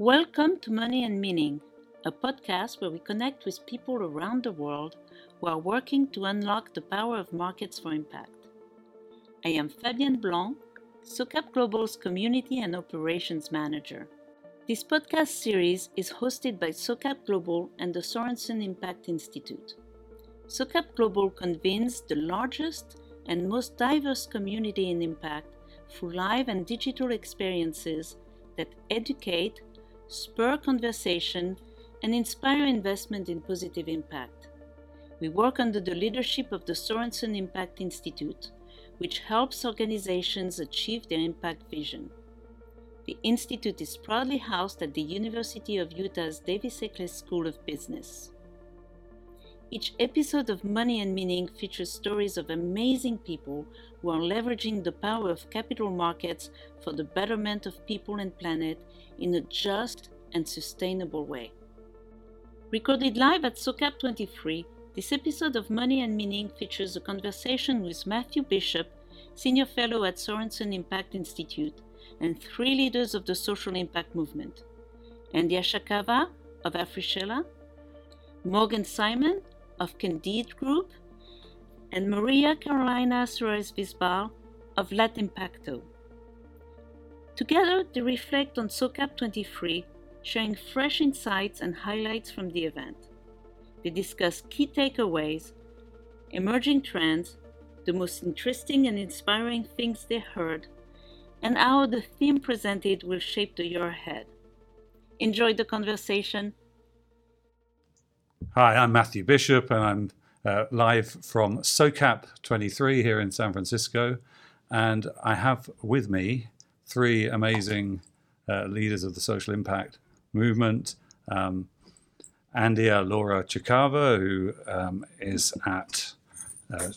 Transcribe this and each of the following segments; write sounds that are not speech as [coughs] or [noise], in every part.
Welcome to Money and Meaning, a podcast where we connect with people around the world who are working to unlock the power of markets for impact. I am Fabienne Blanc, SOCAP Global's Community and Operations Manager. This podcast series is hosted by SOCAP Global and the Sorenson Impact Institute. SOCAP Global convenes the largest and most diverse community in impact through live and digital experiences that educate, spur conversation, and inspire investment in positive impact. We work under the leadership of the Sorenson Impact Institute, which helps organizations achieve their impact vision. The Institute is proudly housed at the University of Utah's David Eccles School of Business. Each episode of Money and Meaning features stories of amazing people who are leveraging the power of capital markets for the betterment of people and planet in a just and sustainable way. Recorded live at SOCAP 23, this episode of Money and Meaning features a conversation with Matthew Bishop, Senior Fellow at Sorenson Impact Institute, and three leaders of the social impact movement Andia Chakava of Afrishela, Morgan Simon of Candide Group, and Maria Carolina Suarez Visbal of Latimpacto. Together, they reflect on SOCAP 23, sharing fresh insights and highlights from the event. They discuss key takeaways, emerging trends, the most interesting and inspiring things they heard, and how the theme presented will shape the year ahead. Enjoy the conversation Hi, I'm Matthew Bishop, and I'm uh, live from SOCAP 23 here in San Francisco. And I have with me three amazing uh, leaders of the social impact movement. Um, Andia Laura Chakava, who um, is at uh,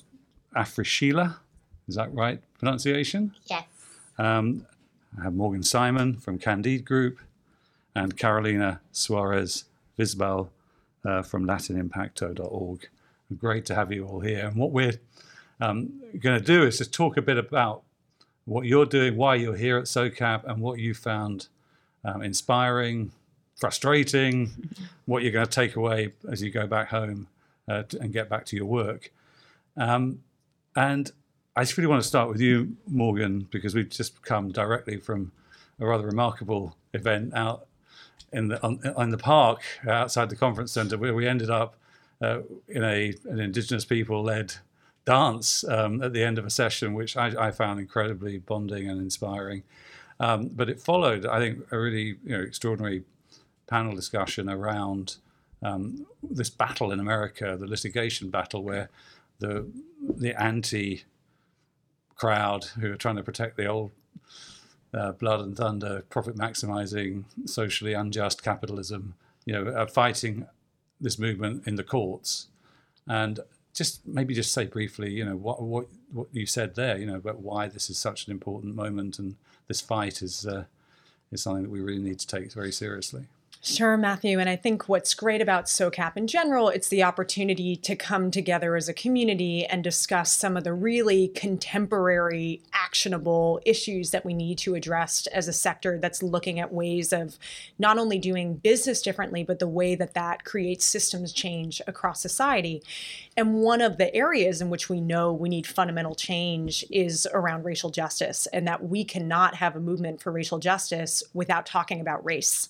Afrishela. Is that right pronunciation? Yes. Um, I have Morgan Simon from Candide Group and Carolina Suarez Visbal uh, from latimpacto.org. Great to have you all here. And what we're um, going to do is just talk a bit about what you're doing, why you're here at SOCAP, and what you found um, inspiring, frustrating, [laughs] what you're going to take away as you go back home uh, to, and get back to your work. Um, and I just really want to start with you, Morgan, because we've just come directly from a rather remarkable event out in the on, on the park outside the conference center where we ended up uh, in a an indigenous people led dance um, at the end of a session, which I, I found incredibly bonding and inspiring. Um, but it followed, I think, a really you know, extraordinary panel discussion around um, this battle in America, the litigation battle, where the the anti crowd who are trying to protect the old uh, blood and thunder, profit maximizing, socially unjust capitalism, you know, are fighting this movement in the courts. And just maybe just say briefly, you know, what what what you said there, you know, about why this is such an important moment and this fight is uh, is something that we really need to take very seriously. Sure, Matthew. And I think what's great about SOCAP in general, it's the opportunity to come together as a community and discuss some of the really contemporary, actionable issues that we need to address as a sector that's looking at ways of not only doing business differently, but the way that that creates systems change across society. And one of the areas in which we know we need fundamental change is around racial justice, and that we cannot have a movement for racial justice without talking about race.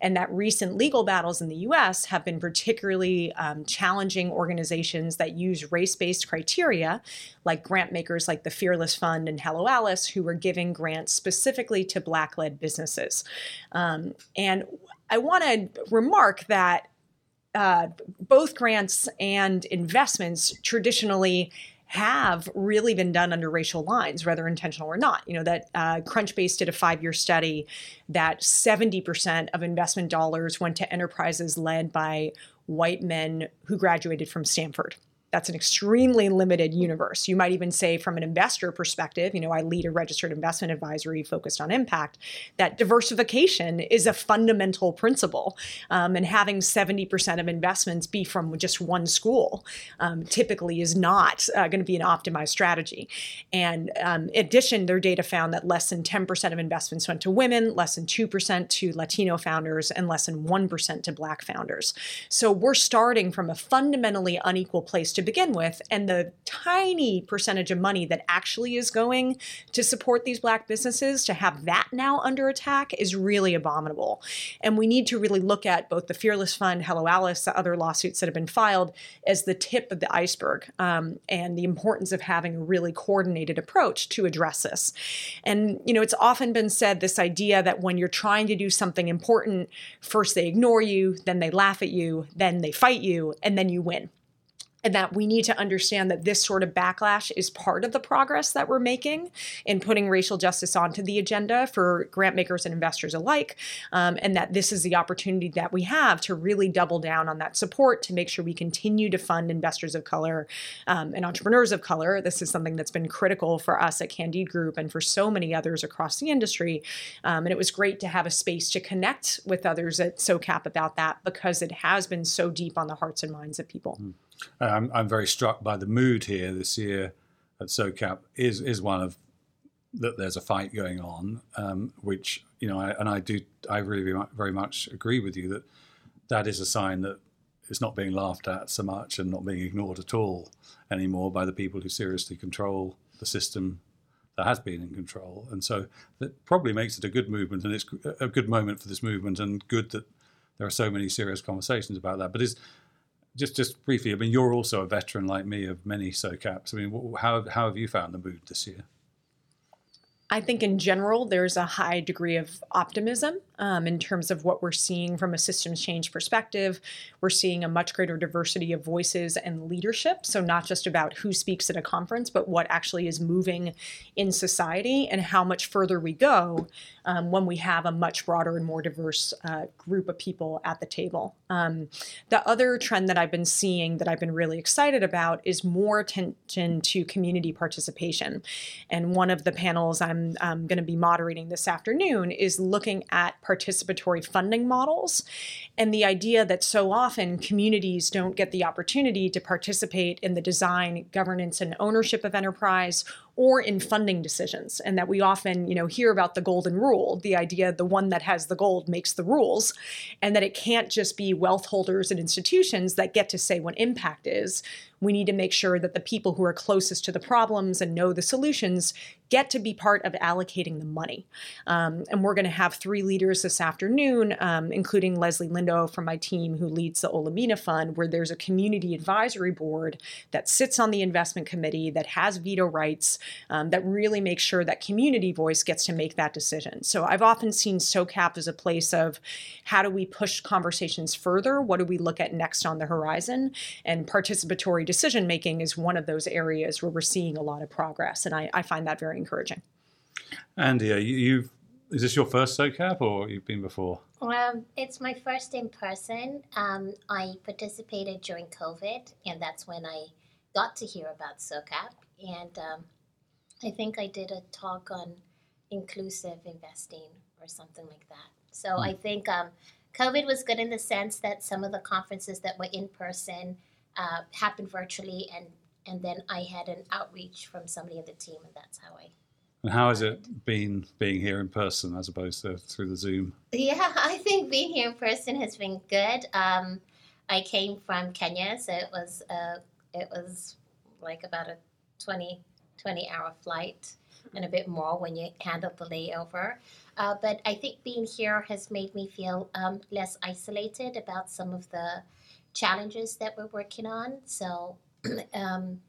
And that recent legal battles in the US have been particularly um, challenging organizations that use race based criteria, like grant makers like the Fearless Fund and Hello Alice, who were giving grants specifically to Black led businesses. Um, and I want to remark that uh, both grants and investments traditionally have really been done under racial lines, whether intentional or not. You know, that uh, Crunchbase did a five year study that 70% of investment dollars went to enterprises led by white men who graduated from Stanford. That's an extremely limited universe. You might even say, from an investor perspective, you know, I lead a registered investment advisory focused on impact, that diversification is a fundamental principle. Um, and having 70% of investments be from just one school um, typically is not uh, going to be an optimized strategy. And um, in addition, their data found that less than 10% of investments went to women, less than 2% to Latino founders, and less than 1% to Black founders. So we're starting from a fundamentally unequal place to begin with, and the tiny percentage of money that actually is going to support these Black businesses to have that now under attack is really abominable. And we need to really look at both the Fearless Fund, Hello Alice, the other lawsuits that have been filed as the tip of the iceberg um, and the importance of having a really coordinated approach to address this. And, you know, it's often been said this idea that when you're trying to do something important, first they ignore you, then they laugh at you, then they fight you, and then you win and that we need to understand that this sort of backlash is part of the progress that we're making in putting racial justice onto the agenda for grant makers and investors alike, um, and that this is the opportunity that we have to really double down on that support to make sure we continue to fund investors of color um, and entrepreneurs of color. This is something that's been critical for us at Candide Group and for so many others across the industry. Um, and it was great to have a space to connect with others at SOCAP about that because it has been so deep on the hearts and minds of people. Mm. I'm, I'm very struck by the mood here this year at SOCAP is is one of that there's a fight going on, um, which you know, I, and I do, I really very much agree with you that that is a sign that it's not being laughed at so much and not being ignored at all anymore by the people who seriously control the system that has been in control. And so that probably makes it a good movement, and it's a good moment for this movement, and good that there are so many serious conversations about that. But is just just briefly, I mean, you're also a veteran like me of many SOCAPs. I mean, how how have you found the mood this year? I think in general, there's a high degree of optimism um, in terms of what we're seeing from a systems change perspective. We're seeing a much greater diversity of voices and leadership. So, not just about who speaks at a conference, but what actually is moving in society and how much further we go um, when we have a much broader and more diverse uh, group of people at the table. Um, the other trend that I've been seeing that I've been really excited about is more attention to community participation. And one of the panels I'm going to be moderating this afternoon is looking at participatory funding models. And the idea that so often communities don't get the opportunity to participate in the design, governance, and ownership of enterprise or in funding decisions and that we often you know hear about the golden rule the idea the one that has the gold makes the rules and that it can't just be wealth holders and institutions that get to say what impact is we need to make sure that the people who are closest to the problems and know the solutions get to be part of allocating the money. Um, and we're going to have three leaders this afternoon, um, including Leslie Lindo from my team, who leads the Olamina Fund, where there's a community advisory board that sits on the investment committee that has veto rights, um, that really makes sure that community voice gets to make that decision. So I've often seen SOCAP as a place of how do we push conversations further? What do we look at next on the horizon? And participatory decision making is one of those areas where we're seeing a lot of progress. And I, I find that very encouraging. Andy, you, you've is this your first SOCAP or you've been before? Um, it's my first in person. Um, I participated during COVID, and that's when I got to hear about SOCAP. And um, I think I did a talk on inclusive investing or something like that. So mm. I think um, COVID was good in the sense that some of the conferences that were in person uh, happened virtually, and and then I had an outreach from somebody in the team, and that's how I. And how has it been being here in person as opposed to through the Zoom? Yeah, [laughs] I think being here in person has been good. Um, I came from Kenya, so it was uh, it was like about a 20, 20 hour flight and a bit more when you handle the layover. Uh, but I think being here has made me feel um, less isolated about some of the challenges that we're working on. So [clears throat] um,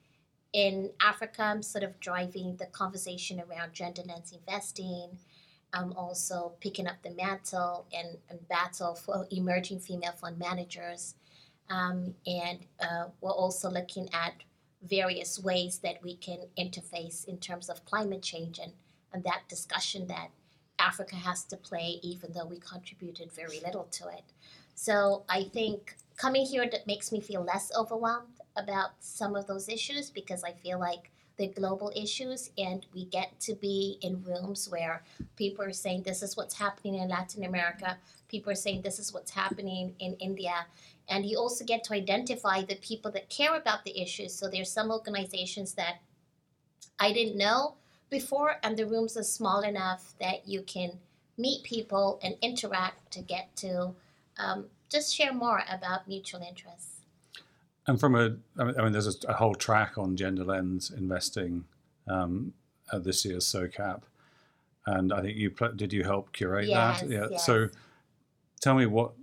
in Africa, I'm sort of driving the conversation around gender lens investing. I'm also picking up the mantle and, and battle for emerging female fund managers. Um, and uh, we're also looking at various ways that we can interface in terms of climate change and, and that discussion that Africa has to play, even though we contributed very little to it. So I think coming here that makes me feel less overwhelmed about some of those issues because I feel like the global issues and we get to be in rooms where people are saying this is what's happening in Latin America, people are saying this is what's happening in India. And you also get to identify the people that care about the issues. So there's some organizations that I didn't know before, and the rooms are small enough that you can meet people and interact to get to um, just share more about mutual interests. And from a, I mean, I mean there's a, a, whole track on gender lens investing um, at this year's SOCAP, and I think you did you help curate yes, that? Yeah. Yes. So, tell me what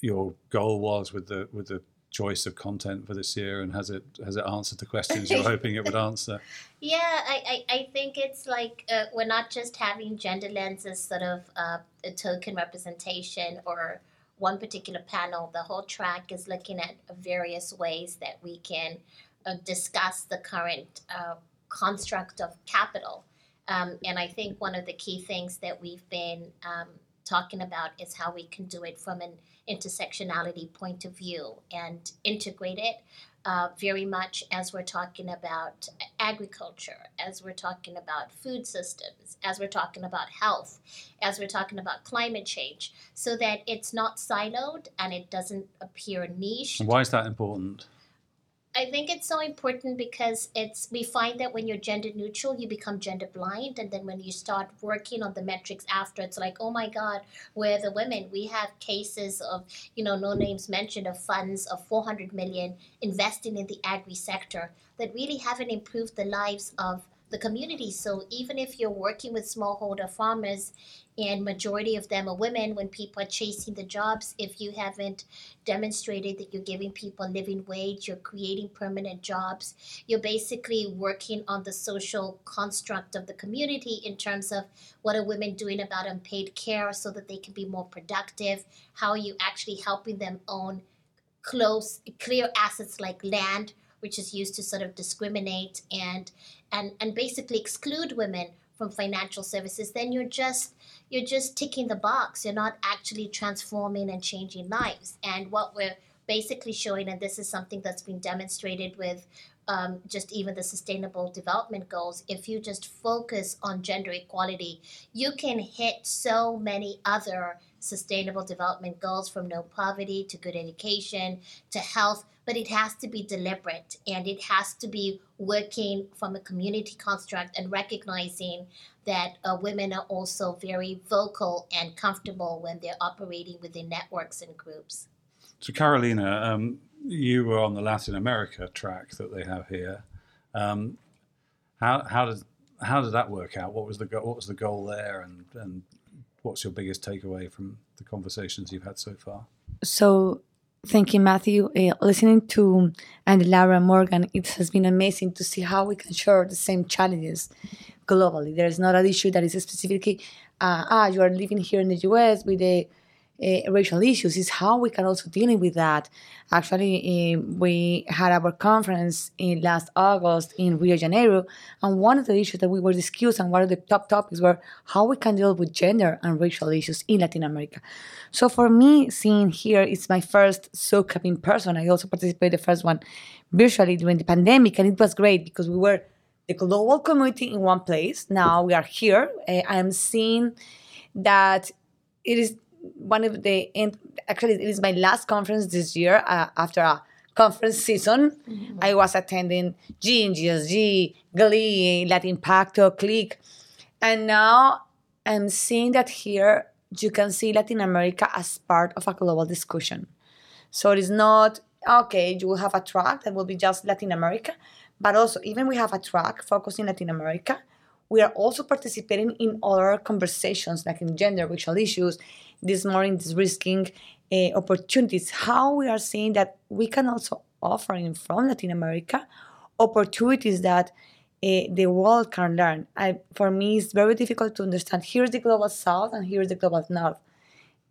your goal was with the with the choice of content for this year, and has it has it answered the questions you're [laughs] hoping it would answer? Yeah, I, I, I think it's like uh, we're not just having gender lens as sort of uh, a token representation or one particular panel. The whole track is looking at various ways that we can uh, discuss the current uh, construct of capital. Um, and I think one of the key things that we've been um, talking about is how we can do it from an intersectionality point of view and integrate it uh, very much as we're talking about agriculture, as we're talking about food systems, as we're talking about health, as we're talking about climate change, so that it's not siloed and it doesn't appear niche. Why is that important? I think it's so important because it's we find that when you're gender neutral, you become gender blind, and then when you start working on the metrics after, it's like, oh my God, we're the women. We have cases of you know no names mentioned of funds of 400 million investing in the agri sector that really haven't improved the lives of the community. So even if you're working with smallholder farmers and majority of them are women when people are chasing the jobs if you haven't demonstrated that you're giving people a living wage you're creating permanent jobs you're basically working on the social construct of the community in terms of what are women doing about unpaid care so that they can be more productive how are you actually helping them own close clear assets like land which is used to sort of discriminate and and and basically exclude women from financial services then you're just you're just ticking the box. You're not actually transforming and changing lives. And what we're basically showing and this is something that's been demonstrated with um, just even the sustainable development goals if you just focus on gender equality you can hit so many other sustainable development goals from no poverty to good education to health but it has to be deliberate and it has to be working from a community construct and recognizing that uh, women are also very vocal and comfortable when they're operating within networks and groups. So, Carolina, um, you were on the Latin America track that they have here. Um, how how did how did that work out? What was the what was the goal there, and and what's your biggest takeaway from the conversations you've had so far? So Thank you, Matthew. Uh, listening to and Laura Morgan, it has been amazing to see how we can share the same challenges globally. There is not an issue that is specifically, uh, ah, you are living here in the US with the uh, racial issues is how we can also dealing with that. Actually, uh, we had our conference in last August in Rio de Janeiro, and one of the issues that we were discussing, and one of the top topics were how we can deal with gender and racial issues in Latin America. So for me, seeing here, it's my first SOCAP in person. I also participated the first one virtually during the pandemic, and it was great because we were the global community in one place. Now we are here. Uh, I am seeing that it is one of the actually it is my last conference this year uh, after a conference season. Mm-hmm. I was attending GNGSG, Glee, Latimpacto, Click, and now I'm seeing that here you can see Latin America as part of a global discussion. So it is not okay. You will have a track that will be just Latin America, but also even we have a track focusing Latin America we are also participating in other conversations like in gender racial issues this morning this risking uh, opportunities. How we are seeing that we can also offer in from latin america opportunities that uh, the world can learn. I, for me it's very difficult to understand. Here's the global south and here's the global north.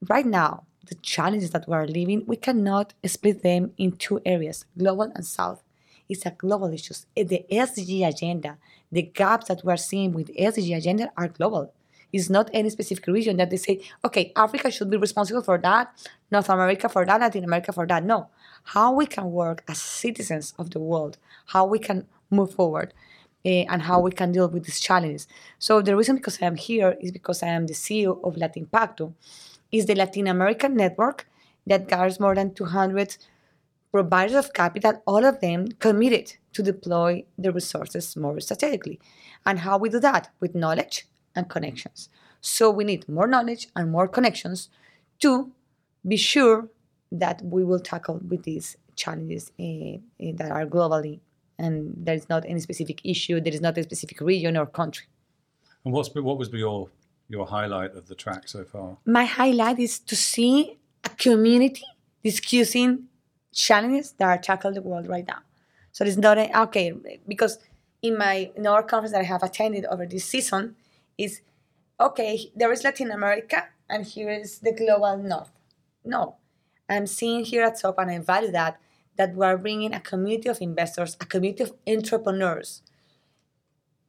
Right now the challenges that we are living we cannot split them in two areas global and south. It's a global issue the sdg agenda the gaps that we're seeing with SDG agenda are global. It's not any specific region that they say, okay, Africa should be responsible for that, North America for that, Latin America for that. No. How we can work as citizens of the world, how we can move forward, uh, and how we can deal with these challenges. So the reason because I am here is because I am the CEO of Latimpacto, is the Latin American network that gathers more than 200 providers of capital, all of them committed to deploy the resources more strategically. And how we do that? With knowledge and connections. So we need more knowledge and more connections to be sure that we will tackle with these challenges uh, that are globally and there is not any specific issue there is not a specific region or country. And what's what was your your highlight of the track so far? My highlight is to see a community discussing challenges that are tackling the world right now. So it's not a, okay because in my in our conference that i have attended over this season is okay there is latin america and here is the global north no i'm seeing here at SOP and i value that that we are bringing a community of investors, a community of entrepreneurs,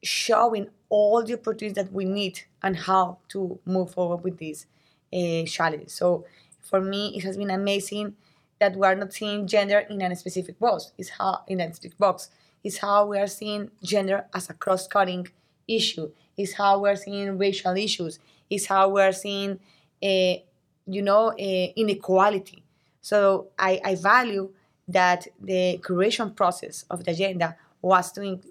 showing all the opportunities that we need and how to move forward with these uh. So for me, it has been amazing that we are not seeing gender in a specific box. It's how in a specific box. It's how we are seeing gender as a cross-cutting issue. It's how we are seeing racial issues. It's how we are seeing, uh, you know, uh, inequality. So I, I value that the creation process of the agenda was to in-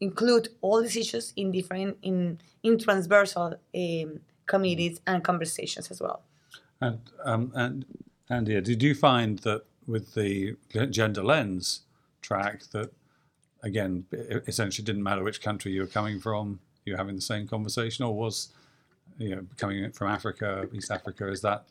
include all these issues in different in in transversal um, committees and conversations as well. And um, and Andia, did you find that with the gender lens track that again essentially didn't matter which country you were coming from, you having the same conversation, or was you know coming from Africa, East Africa, is that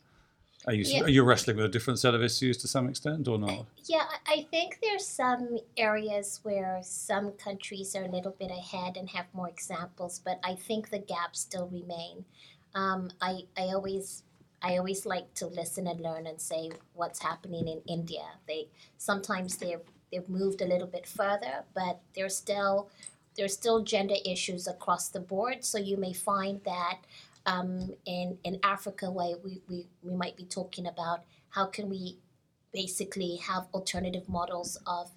are you, yeah. are you wrestling with a different set of issues to some extent or not? Yeah, I think there's some areas where some countries are a little bit ahead and have more examples, but I think the gaps still remain. Um, I, I always I always like to listen and learn and say what's happening in India. They sometimes they've they've moved a little bit further, but they're still there's still gender issues across the board. So you may find that um, in in Africa, where we, we, we might be talking about how can we basically have alternative models of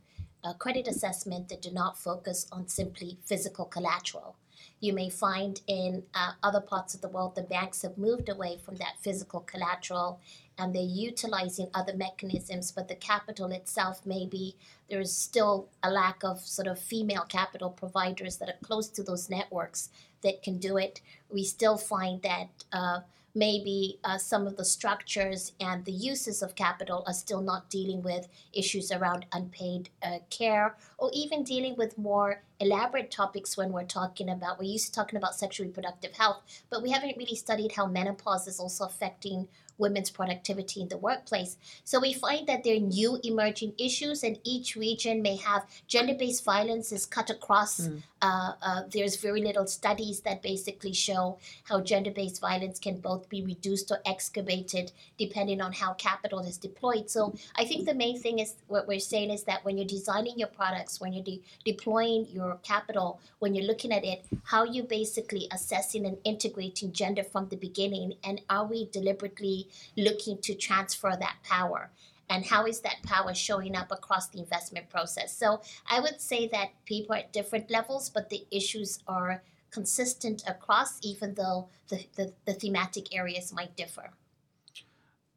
uh, credit assessment that do not focus on simply physical collateral. You may find in uh, other parts of the world the banks have moved away from that physical collateral and they're utilizing other mechanisms, but the capital itself maybe there is still a lack of sort of female capital providers that are close to those networks that can do it. We still find that uh, maybe uh, some of the structures and the uses of capital are still not dealing with issues around unpaid uh, care or even dealing with more elaborate topics when we're talking about we're used to talking about sexual reproductive health but we haven't really studied how menopause is also affecting women's productivity in the workplace. So we find that there are new emerging issues, and each region may have gender based violence is cut across. Mm. Uh, uh, there's very little studies that basically show how gender based violence can both be reduced or excavated depending on how capital is deployed. So I think the main thing is what we're saying is that when you're designing your products, when you're de- deploying your capital, when you're looking at it, how you basically assessing and integrating gender from the beginning, and are we deliberately looking to transfer that power and how is that power showing up across the investment process? So i would say that people are at different levels but the issues are consistent across even though the, the, the thematic areas might differ.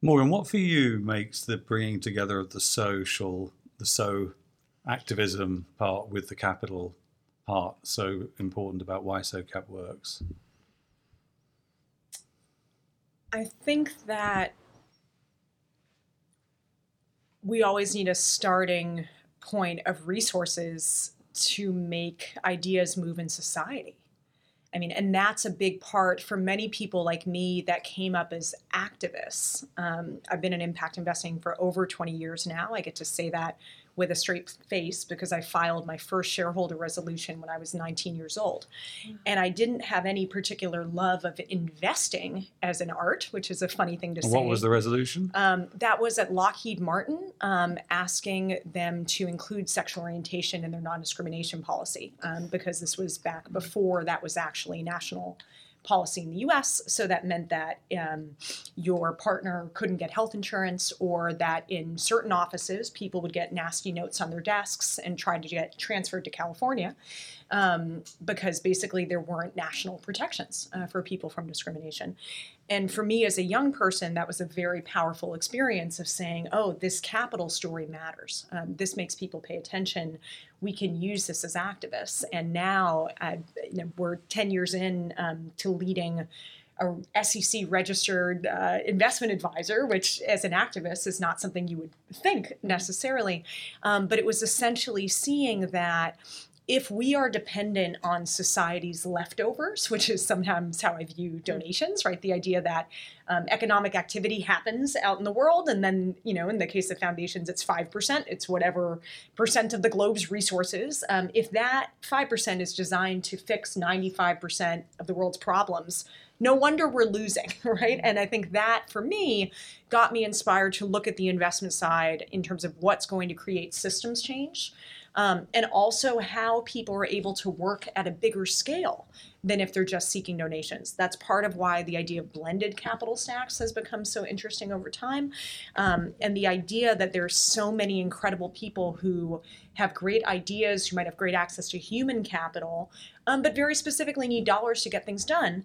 Morgan what for you makes the bringing together of the social the so activism part with the capital part so important about why SOCAP works? I think that we always need a starting point of resources to make ideas move in society. I mean, and that's a big part for many people like me that came up as activists. Um, I've been in impact investing for over 20 years now. I get to say that with a straight face because I filed my first shareholder resolution when I was 19 years old. Mm-hmm. And I didn't have any particular love of investing as an art, which is a funny thing to say. What was the resolution? Um, that was at Lockheed Martin, um, asking them to include sexual orientation in their non discrimination policy um, because this was back before that was actually national policy in the US. So that meant that um, your partner couldn't get health insurance, or that in certain offices, people would get nasty notes on their desks and try to get transferred to California um, because basically there weren't national protections uh, for people from discrimination. And for me as a young person, that was a very powerful experience of saying, oh, this capital story matters. Um, this makes people pay attention. We can use this as activists. And now uh, you know, we're 10 years in um, to leading a SEC registered uh, investment advisor, which as an activist is not something you would think necessarily. Um, but it was essentially seeing that if we are dependent on society's leftovers, which is sometimes how I view donations, right? The idea that um, economic activity happens out in the world, and then, you know, in the case of foundations, it's 5%, it's whatever percent of the globe's resources. Um, if that 5% is designed to fix 95% of the world's problems, no wonder we're losing, [laughs] right? And I think that for me got me inspired to look at the investment side in terms of what's going to create systems change um, and also how people are able to work at a bigger scale than if they're just seeking donations. That's part of why the idea of blended capital stacks has become so interesting over time. Um, and the idea that there's so many incredible people who have great ideas, who might have great access to human capital, um, but very specifically need dollars to get things done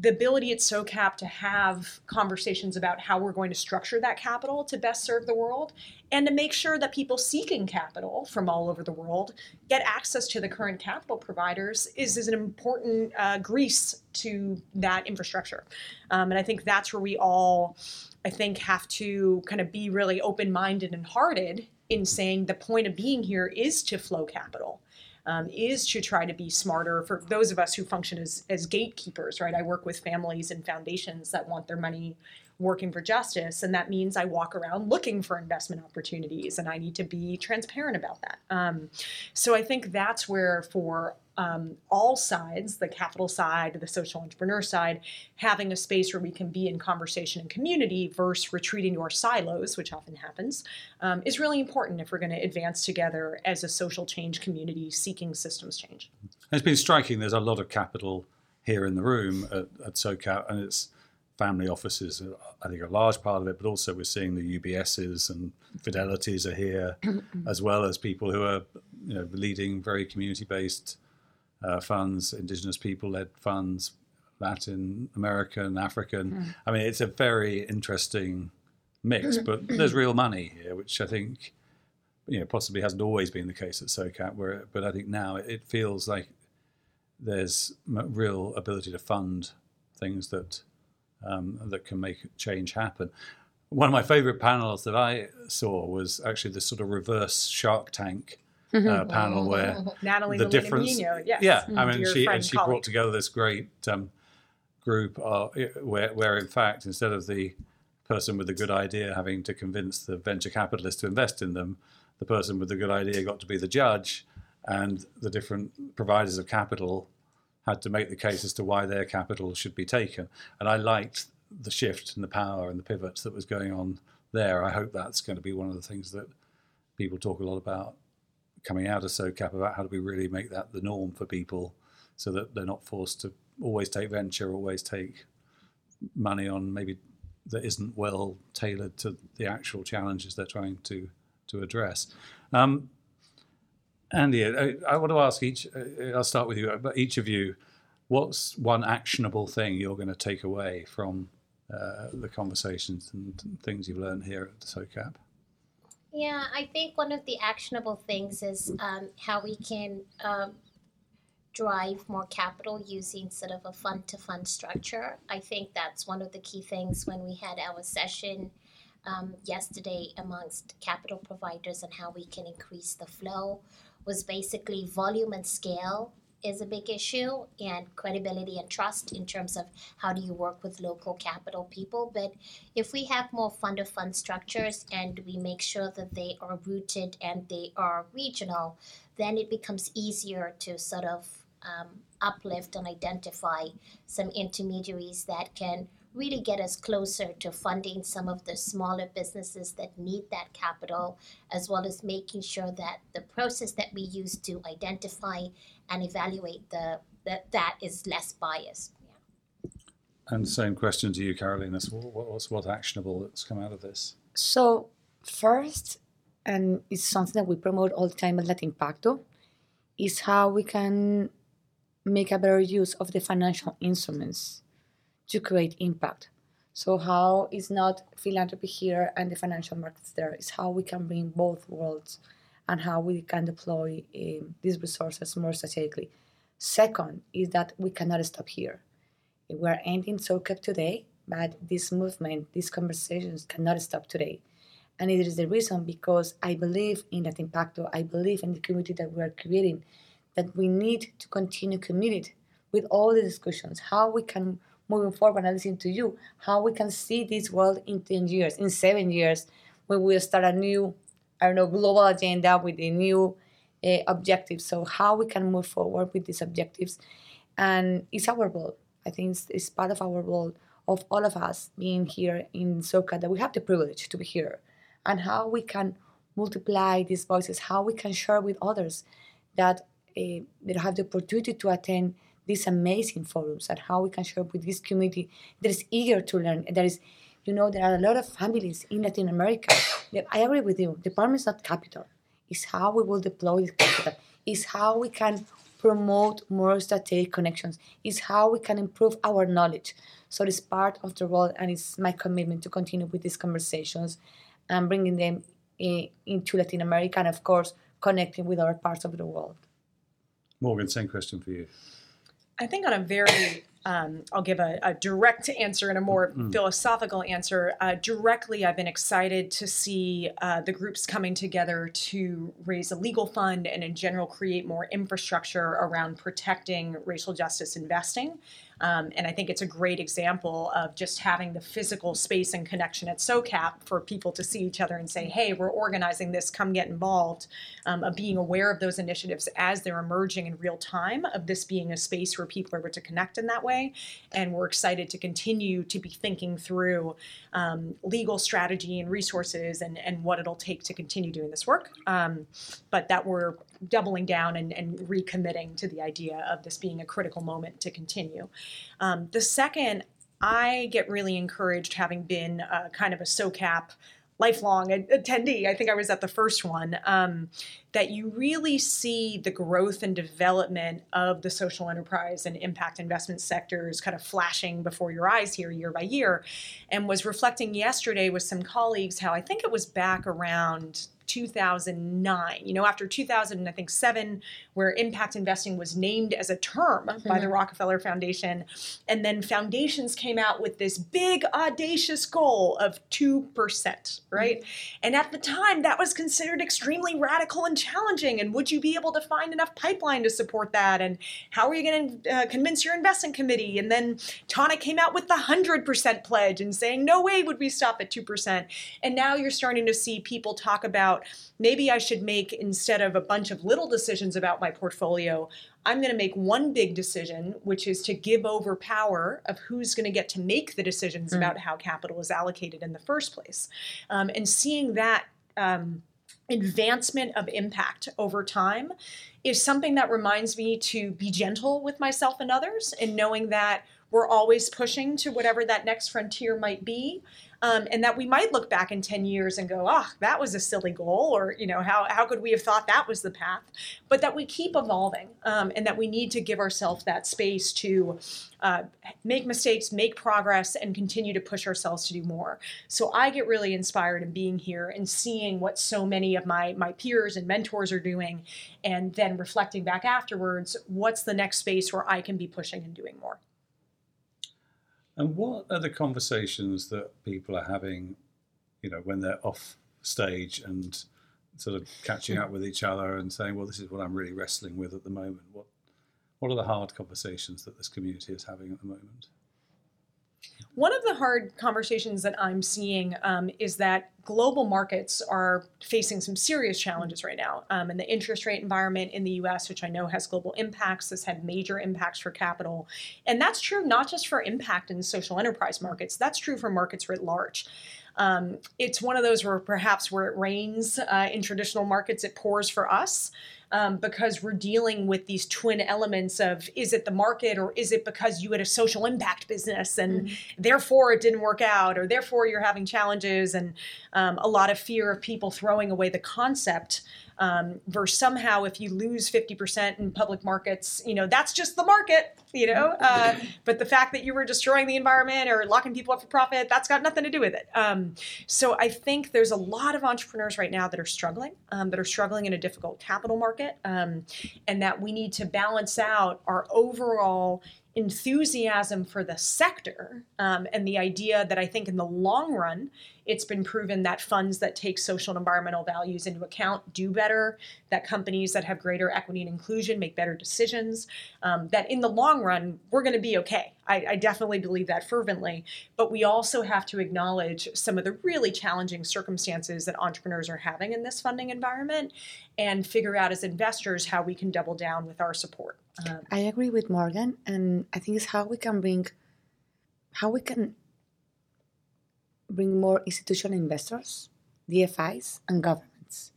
the ability at SOCAP to have conversations about how we're going to structure that capital to best serve the world and to make sure that people seeking capital from all over the world get access to the current capital providers is, is an important uh, grease to that infrastructure. Um, and I think that's where we all, I think, have to kind of be really open minded and hearted in saying the point of being here is to flow capital um, is to try to be smarter for those of us who function as, as gatekeepers, right? I work with families and foundations that want their money working for justice. And that means I walk around looking for investment opportunities and I need to be transparent about that. Um, so I think that's where, for um, all sides, the capital side, the social entrepreneur side, having a space where we can be in conversation and community versus retreating to our silos, which often happens, um, is really important if we're going to advance together as a social change community seeking systems change. It's been striking. There's a lot of capital here in the room at, at SOCAP, and it's family offices, I think, a large part of it, but also we're seeing the UBSs and Fidelities are here, [clears throat] as well as people who are you know, leading very community based uh, funds, indigenous people led funds, Latin American, African. Mm. I mean, it's a very interesting mix, but there's real money here, which I think you know possibly hasn't always been the case at SOCAP. Where, but I think now it feels like there's real ability to fund things that um, that can make change happen. One of my favorite panels that I saw was actually this sort of reverse Shark Tank mm-hmm. uh, panel where Natalie the Molina difference, yes. yeah, I mean, she and she colleague. brought together this great um, group uh, where, where in fact, instead of the person with the good idea having to convince the venture capitalist to invest in them, the person with the good idea got to be the judge, and the different providers of capital had to make the case as to why their capital should be taken. And I liked the shift and the power and the pivots that was going on there. I hope that's going to be one of the things that people talk a lot about coming out of SOCAP about how do we really make that the norm for people so that they're not forced to always take venture, always take money on maybe that isn't well tailored to the actual challenges they're trying to to address. Um, Andy, I, I, want to ask each. Uh, I'll start with you. But each of you, what's one actionable thing you're going to take away from uh, the conversations and things you've learned here at the SOCAP? Yeah, I think one of the actionable things is um, how we can um, drive more capital using sort of a fund to fund structure. I think that's one of the key things when we had our session um, yesterday amongst capital providers and how we can increase the flow was basically volume and scale is a big issue and credibility and trust in terms of how do you work with local capital people. But if we have more fund of fund structures and we make sure that they are rooted and they are regional then it becomes easier to sort of um, uplift and identify some intermediaries that can really get us closer to funding some of the smaller businesses that need that capital, as well as making sure that the process that we use to identify and evaluate the that, that is less biased. And same question to you, Carolina. So what, what's what actionable that's come out of this? So first, and it's something that we promote all the time at Latimpacto, is how we can make a better use of the financial instruments to create impact. So how is not philanthropy here and the financial markets there? Is how we can bring both worlds and how we can deploy um, these resources more strategically. Second is that we cannot stop here. We are ending SOCAP today, but this movement, these conversations cannot stop today. And it is the reason because I believe in that impacto, I believe in the community that we are creating, that we need to continue committed with all the discussions, how we can moving forward and listening to you, how we can see this world in 10 years, in seven years, when we start a new, I don't know, global agenda with a new uh, objectives. So how we can move forward with these objectives. And it's our role. I think it's, it's part of our role of all of us being here in SOCAP that we have the privilege to be here and how we can multiply these voices, how we can share with others that uh, that have the opportunity to attend these amazing forums and how we can share with this community that is eager to learn. There is, you know, there are a lot of families in Latin America. [coughs] I agree with you. The problem is not capital. It's how we will deploy this capital. It's how we can promote more strategic connections. It's how we can improve our knowledge. So it's part of the role, and it's my commitment to continue with these conversations and bringing them in, into Latin America, and of course, connecting with other parts of the world. Morgan, same question for you. I think on a very, um, I'll give a, a, direct answer and a more mm. philosophical answer. Uh, directly, I've been excited to see uh, the groups coming together to raise a legal fund and, in general, create more infrastructure around protecting racial justice investing. Um, and I think it's a great example of just having the physical space and connection at SOCAP for people to see each other and say, hey, we're organizing this, come get involved, um, of being aware of those initiatives as they're emerging in real time, of this being a space where people are able to connect in that way. And we're excited to continue to be thinking through um, legal strategy and resources and, and what it'll take to continue doing this work. Um, but that we're doubling down and, and recommitting to the idea of this being a critical moment to continue. Um, the second, I get really encouraged having been uh, kind of a SOCAP lifelong attendee. I think I was at the first one. Um, that you really see the growth and development of the social enterprise and impact investment sectors kind of flashing before your eyes here year by year. And was reflecting yesterday with some colleagues how I think it was back around 2009. You know, after 2000, I think seven, where impact investing was named as a term mm-hmm. by the mm-hmm. Rockefeller Foundation, and then foundations came out with this big audacious goal of two percent, right? Mm-hmm. And at the time, that was considered extremely radical and challenging. And would you be able to find enough pipeline to support that? And how are you going to uh, convince your investment committee? And then Toniic came out with the hundred percent pledge and saying, no way would we stop at two percent. And now you're starting to see people talk about about maybe I should make, instead of a bunch of little decisions about my portfolio, I'm going to make one big decision, which is to give over power of who's going to get to make the decisions mm. about how capital is allocated in the first place. Um, and seeing that. Um, advancement of impact over time is something that reminds me to be gentle with myself and others and knowing that we're always pushing to whatever that next frontier might be um, and that we might look back in 10 years and go, ah, oh, that was a silly goal, or, you know, how, how could we have thought that was the path? But that we keep evolving um, and that we need to give ourselves that space to uh, make mistakes, make progress, and continue to push ourselves to do more. So I get really inspired in being here and seeing what so many of my, my peers and mentors are doing, and then reflecting back afterwards, what's the next space where I can be pushing and doing more? And what are the conversations that people are having, you know, when they're off stage and sort of catching up with each other and saying, well, this is what I'm really wrestling with at the moment? What, what are the hard conversations that this community is having at the moment? One of the hard conversations that I'm seeing um, is that global markets are facing some serious challenges right now. Um, and the interest rate environment in the US, which I know has global impacts, has had major impacts for capital. And that's true not just for impact in social enterprise markets, that's true for markets writ large. Um, it's one of those where perhaps where it rains uh, in traditional markets, it pours for us um, because we're dealing with these twin elements of is it the market or is it because you had a social impact business and mm-hmm. therefore it didn't work out or therefore you're having challenges and um, a lot of fear of people throwing away the concept um, versus somehow if you lose 50% in public markets, you know, that's just the market, you know. Uh, but the fact that you were destroying the environment or locking people up for profit, that's got nothing to do with it. Um, so I think there's a lot of entrepreneurs right now that are struggling, um, that are struggling in a difficult capital market, um, and that we need to balance out our overall enthusiasm for the sector um, and the idea that I think in the long run, it's been proven that funds that take social and environmental values into account do better, that companies that have greater equity and inclusion make better decisions, um, that in the long run, we're going to be okay. I, I definitely believe that fervently. But we also have to acknowledge some of the really challenging circumstances that entrepreneurs are having in this funding environment and figure out as investors how we can double down with our support. Um, I agree with Morgan, and I think it's how we can bring, how we can bring more institutional investors, DFIs, and governments.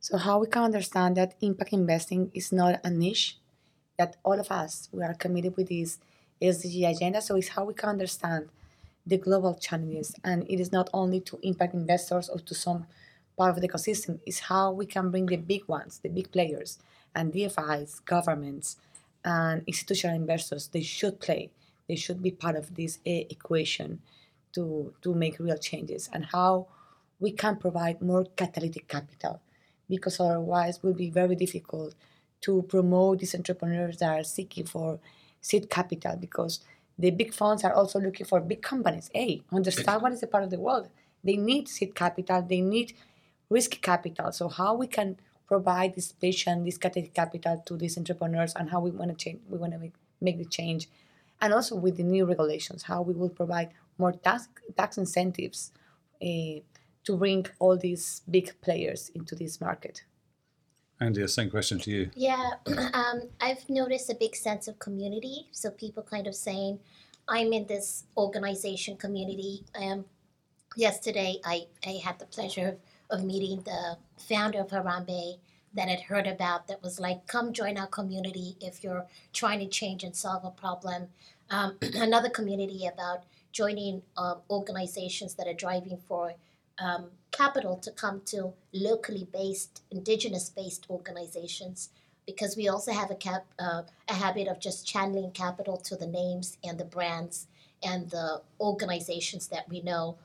So how we can understand that impact investing is not a niche, that all of us we are committed with this SDG agenda. So it's how we can understand the global challenges, and it is not only to impact investors or to some part of the ecosystem. It's how we can bring the big ones, the big players, and DFIs, governments, and institutional investors, they should play. They should be part of this uh, equation to, to make real changes and how we can provide more catalytic capital because otherwise it will be very difficult to promote these entrepreneurs that are seeking for seed capital because the big funds are also looking for big companies. Hey, understand what is the part of the world. They need seed capital, they need risky capital. So how we can provide this patient, this catalytic capital to these entrepreneurs, and how we want to change, we want to make, make the change, and also with the new regulations, how we will provide more tax tax incentives uh, to bring all these big players into this market. Andy, same question to you. Yeah, [clears throat] um, I've noticed a big sense of community. So people kind of saying, "I'm in this organization community." Um, yesterday, I, I had the pleasure of of meeting the founder of Harambe that I had heard about that was like, come join our community if you're trying to change and solve a problem. Um, [clears throat] another community about joining um, organizations that are driving for um, capital to come to locally based, indigenous based organizations because we also have a, cap, uh, a habit of just channeling capital to the names and the brands and the organizations that we know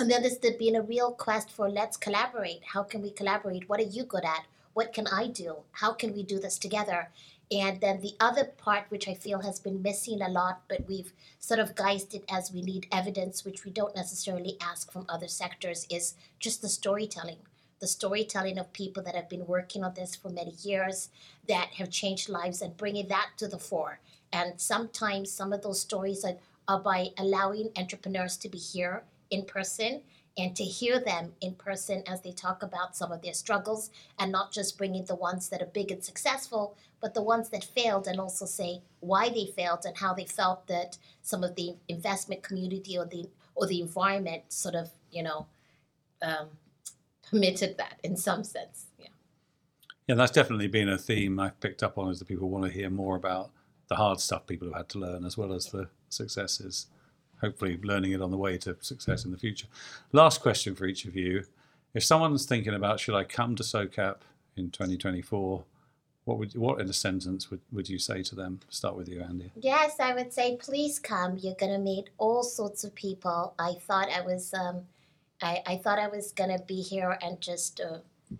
and then there's been a real quest for let's collaborate. How can we collaborate? What are you good at? What can I do? How can we do this together? And then the other part, which I feel has been missing a lot, but we've sort of guised it as we need evidence, which we don't necessarily ask from other sectors, is just the storytelling. The storytelling of people that have been working on this for many years, that have changed lives, and bringing that to the fore. And sometimes some of those stories are, are by allowing entrepreneurs to be here in person and to hear them in person as they talk about some of their struggles and not just bringing the ones that are big and successful, but the ones that failed and also say why they failed and how they felt that some of the investment community or the or the environment sort of you know um, permitted that in some sense. Yeah. Yeah, that's definitely been a theme I've picked up on is that people want to hear more about the hard stuff people have had to learn as well as the successes hopefully learning it on the way to success in the future. Last question for each of you. If someone's thinking about should I come to SOCAP in 2024, what would what in a sentence would, would you say to them? Start with you, Andy. Yes, I would say please come. You're gonna meet all sorts of people. I thought I was um, I, I thought I was gonna be here and just uh,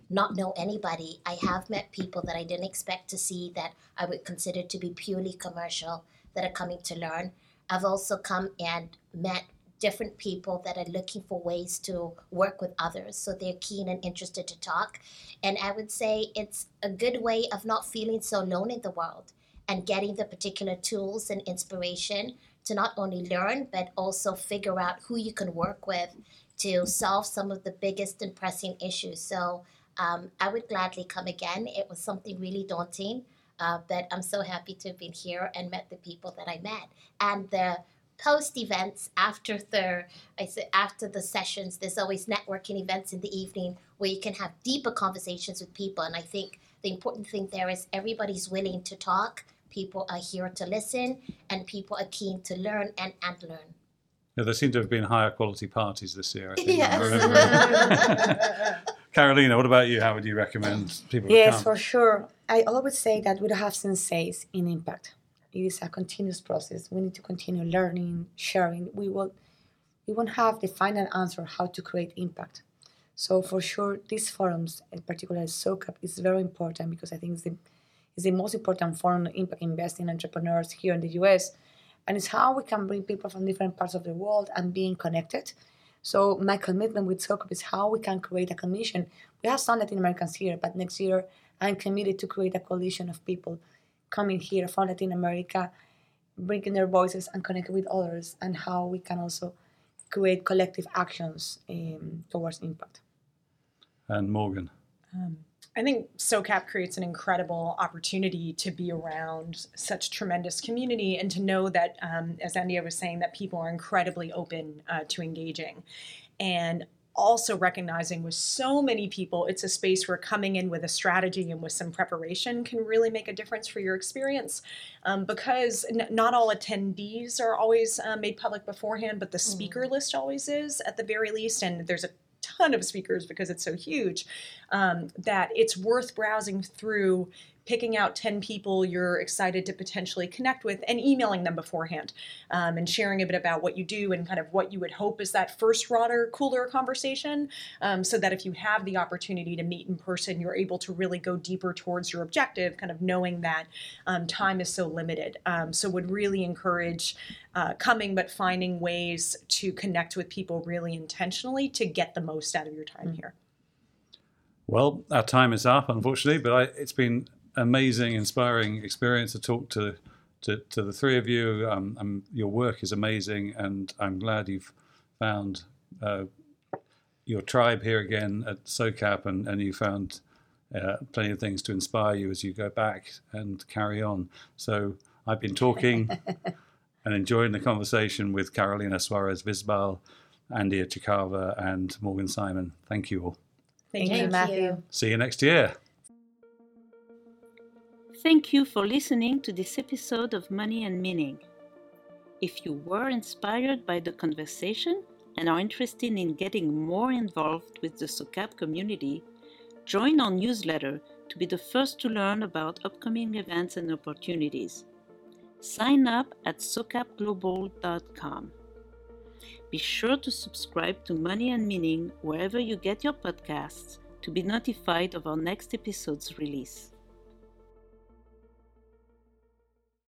not know anybody. I have met people that I didn't expect to see that I would consider to be purely commercial that are coming to learn. I've also come and met different people that are looking for ways to work with others. So they're keen and interested to talk. And I would say it's a good way of not feeling so alone in the world and getting the particular tools and inspiration to not only learn but also figure out who you can work with to solve some of the biggest and pressing issues. So um, I would gladly come again. It was something really daunting, uh, but I'm so happy to have been here and met the people that I met. And the post events after the I say after the sessions, there's always networking events in the evening where you can have deeper conversations with people. And I think the important thing there is everybody's willing to talk. People are here to listen, and people are keen to learn and, and learn. Yeah, there seem to have been higher quality parties this year. I think. Yes. [laughs] Carolina, what about you? How would you recommend people Yes, come? for sure. I always say that we don't have senseis in impact. It is a continuous process. We need to continue learning, sharing. We will we won't have the final answer how to create impact. So for sure, these forums, in particular SOCAP, is very important because I think it's the, the most important forum on impact investing entrepreneurs here in the US. And it's how we can bring people from different parts of the world and being connected. So my commitment with SOCAP is how we can create a commission. We have some Latin Americans here, but next year I'm committed to create a coalition of people coming here from Latin America, bringing their voices and connecting with others, and how we can also create collective actions um, towards impact. And Morgan. I think SOCAP creates an incredible opportunity to be around such tremendous community and to know that, um, as Andia was saying, that people are incredibly open uh, to engaging. And also recognizing with so many people, it's a space where coming in with a strategy and with some preparation can really make a difference for your experience. Um, because n- not all attendees are always uh, made public beforehand, but the speaker list always is at the very least. And there's a ton of speakers because it's so huge um, that it's worth browsing through picking out 10 people you're excited to potentially connect with and emailing them beforehand um, and sharing a bit about what you do and kind of what you would hope is that first broader cooler conversation um, so that if you have the opportunity to meet in person you're able to really go deeper towards your objective kind of knowing that um, time is so limited. Um, so would really encourage uh, coming but finding ways to connect with people really intentionally to get the most out of your time here. Well, our time is up, unfortunately, but I, it's been amazing, inspiring experience to talk to to, to the three of you. Um, um, your work is amazing, and I'm glad you've found uh, your tribe here again at SOCAP, and, and you found uh, plenty of things to inspire you as you go back and carry on. So I've been talking [laughs] and enjoying the conversation with Carolina Suarez Visbal, Andia Chakava, and Morgan Simon. Thank you all. thank, Thank you you, Matthew. See you next year. Thank you for listening to this episode of Money and Meaning. If you were inspired by the conversation and are interested in getting more involved with the SOCAP community, join our newsletter to be the first to learn about upcoming events and opportunities. Sign up at socapglobal.com. Be sure to subscribe to Money and Meaning wherever you get your podcasts to be notified of our next episode's release.